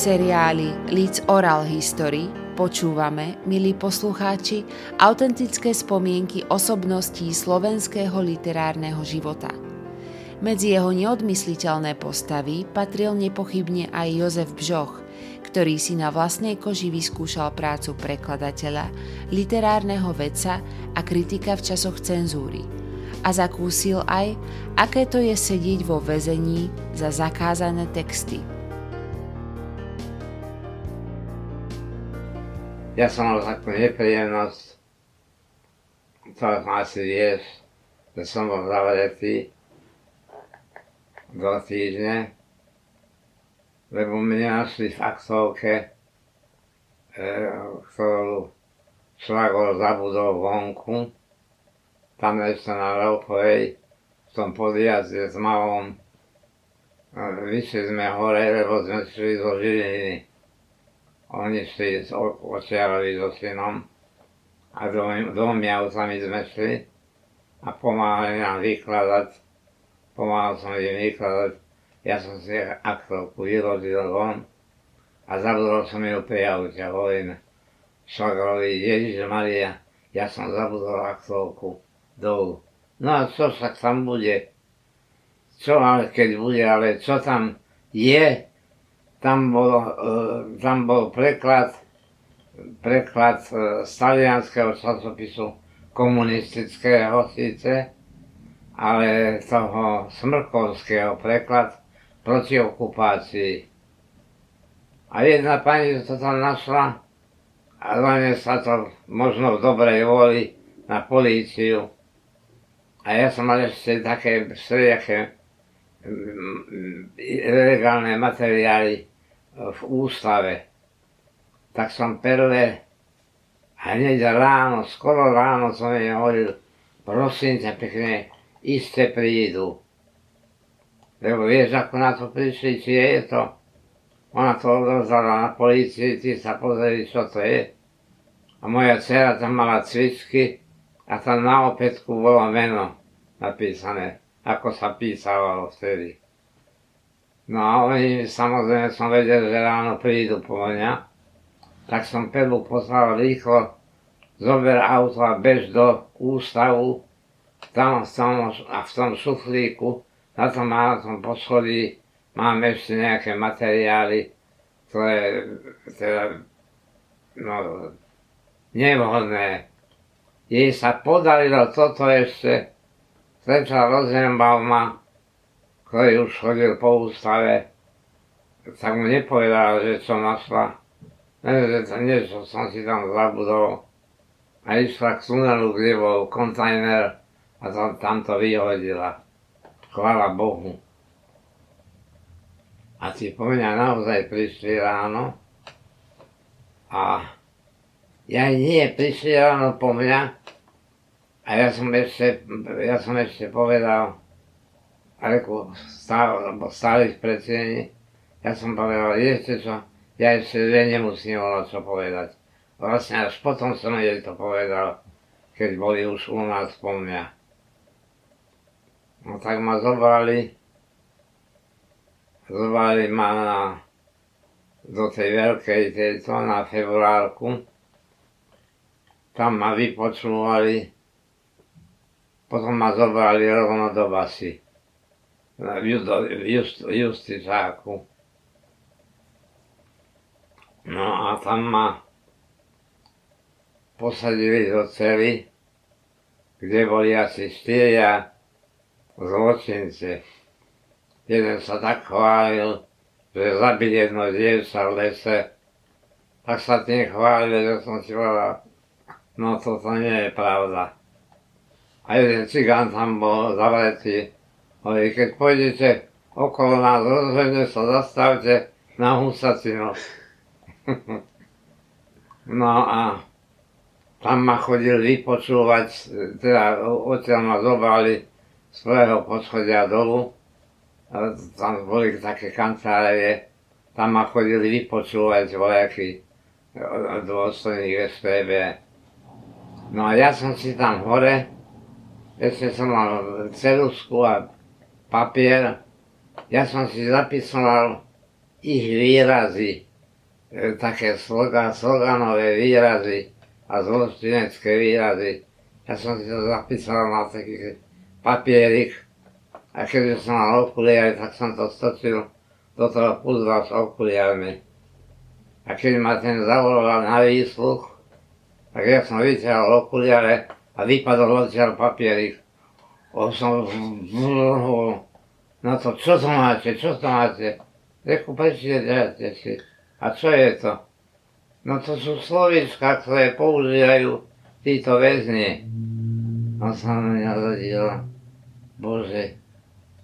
seriáli Leeds Oral History počúvame, milí poslucháči, autentické spomienky osobností slovenského literárneho života. Medzi jeho neodmysliteľné postavy patril nepochybne aj Jozef Bžoch, ktorý si na vlastnej koži vyskúšal prácu prekladateľa, literárneho vedca a kritika v časoch cenzúry a zakúsil aj, aké to je sedieť vo väzení za zakázané texty. Ja som mal takú nepríjemnosť, to asi vieš, že som bol zavretý dva týždne, lebo mne našli v aktovke, e, ktorú Šlagol zabudol vonku, tam ešte na Rauchovej, v tom podjazde s malom, vyšli sme hore, lebo sme šli zo Žiliny. Oni šli s očiarovi so synom a dvomi autami sme šli a pomáhali nám vykladať. Pomáhal som im vykladať. Ja som si aktovku vyrodil von a zabudol som ju pri aute. Hovorím švagrovi, Ježiš Maria, ja som zabudol aktovku dolu. No a čo sa tam bude? Čo ale keď bude, ale čo tam je, tam bol, e, tam bol preklad, preklad e, z talianského časopisu komunistického síce, ale toho smrkovského preklad proti okupácii. A jedna pani to tam našla a len sa to možno v dobrej voli na políciu. A ja som mal ešte také všelijaké legálne materiály v ústave, tak som prvé hneď ráno, skoro ráno som jej hovoril, prosím ťa pekne, iste prídu. Lebo vieš, ako na to prišli, či je to. Ona to odovzdala na policii, ty sa pozreli, čo to je. A moja dcera tam mala cvičky a tam na opätku bolo meno napísané, ako sa písalo vtedy. No a oni, samozrejme som vedel, že ráno prídu po mňa, tak som Pedlu poslal rýchlo, zober auto a bež do ústavu, tam, tam a v tom šuflíku, na tom, na tom poschodí mám ešte nejaké materiály, ktoré teda, no, nevhodné. Jej sa podarilo toto ešte, Svetla Rosenbauma, ktorý už chodil po ústave, tak mu nepovedal, že čo našla. Ne, že to niečo som si tam zabudol. A išla k tunelu, kde bol kontajner a tam, tam to vyhodila. Chvala Bohu. A tí po mňa naozaj prišli ráno a ja nie, prišli ráno po mňa a ja som ešte, ja som ešte povedal, Aleku stál, stáli predsieni, ja som povedal, viete čo, ja ešte že nemusím o čo povedať. Vlastne až potom som jej to povedal, keď boli už u nás po mňa. No tak ma zobrali, zobrali ma na, do tej veľkej tejto, na februárku. Tam ma vypočúvali, potom ma zobrali rovno do basy just, Justičáku. No a tam ma posadili do cely, kde boli asi štyria zločinci. Jeden sa tak chválil, že zabil jedno dievča v lese, tak sa tým chválil, že som si povedal, no toto nie je pravda. A jeden cigán tam bol zavretý ale keď pôjdete okolo nás, rozhodne sa zastavte na husacinu. no a tam ma chodil vypočúvať, teda odtiaľ ma zobrali z prvého poschodia dolu, tam boli také kancelárie, tam ma chodili vypočúvať vojaky dôstojných SPB. No a ja som si tam hore, ešte som mal cerusku a papier, ja som si zapisoval ich výrazy, e, také slogan, sloganové výrazy a zločinecké výrazy. Ja som si to zapísal na taký papierik a keď som mal okuliare, tak som to stočil do toho puzla s okuliarmi. A keď ma ten zavolal na výsluch, tak ja som vyťahol okuliare a vypadol odtiaľ papierik. O som no to čo to máte, čo to máte? Reku, prečítajte si. A čo je to? No to sú slovička, ktoré používajú títo väzni. On sa na mňa zadil. Bože,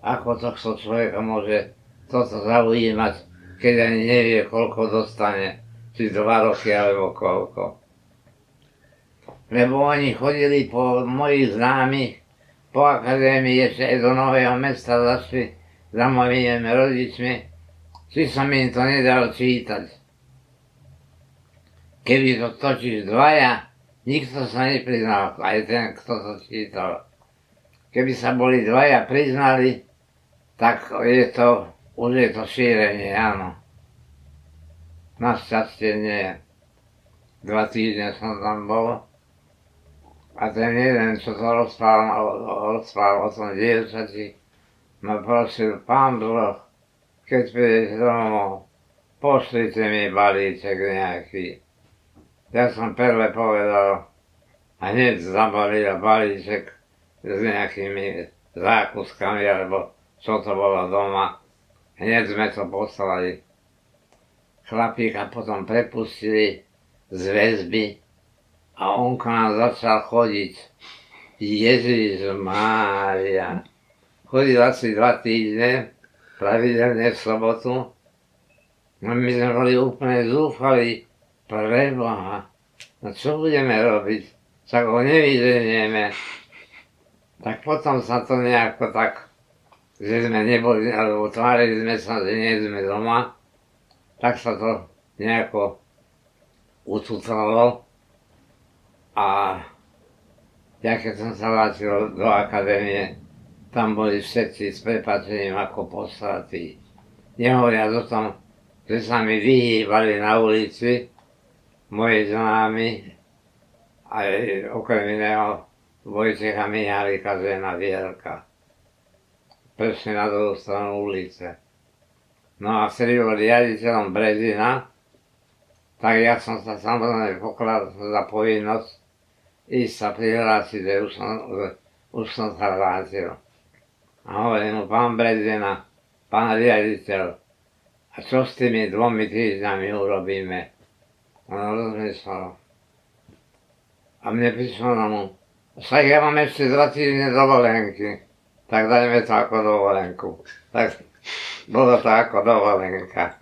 ako tohto človeka môže toto zaujímať, keď ani nevie, koľko dostane, či dva roky alebo koľko. Lebo oni chodili po mojich známych, po akadémii ešte aj do Nového mesta zašli za mojimi rodičmi, či som im to nedal čítať. Keby to točíš dvaja, nikto sa nepriznal, aj ten, kto to čítal. Keby sa boli dvaja priznali, tak je to, už je to šírenie, áno. Našťastie nie. Dva týždne som tam bol. A ten jeden, čo to rozprával, rozprával o tom dievčati, ma prosil, pán Boh, keď prídeš domov, pošlite mi balíček nejaký. Ja som prvé povedal a hneď zabalil balíček s nejakými zákuskami, alebo čo to bolo doma. Hneď sme to poslali. Chlapíka potom prepustili z väzby a on k nám začal chodiť. Ježiš Mária. Chodil asi dva týždne, pravidelne v sobotu. No my sme boli úplne zúfali, Preboha, no čo budeme robiť? Však ho nevyženieme. Tak potom sa to nejako tak, že sme neboli, alebo tvárili sme sa, že nie sme doma, tak sa to nejako ututlalo. A ja keď som sa vrátil do akadémie, tam boli všetci s prepačením ako poslatí. Nehovoria o tom, že sa mi vyhýbali na ulici, moji známi, aj okrem iného Vojtecha Mihálika, žena Vierka. Presne na druhú stranu ulice. No a vtedy bol riaditeľom Brezina, tak ja som sa samozrejme pokladal za povinnosť ísť sa prihlásiť, že už som, že už som sa vrátil. A hovorím mu, pán Brezina, pán riaditeľ, a čo s tými dvomi týždňami urobíme? Ona rozmyslela. A mne prišlo na mu, však ja mám ešte dva týždne dovolenky, tak dajme to ako dovolenku. Tak bolo to ako dovolenka.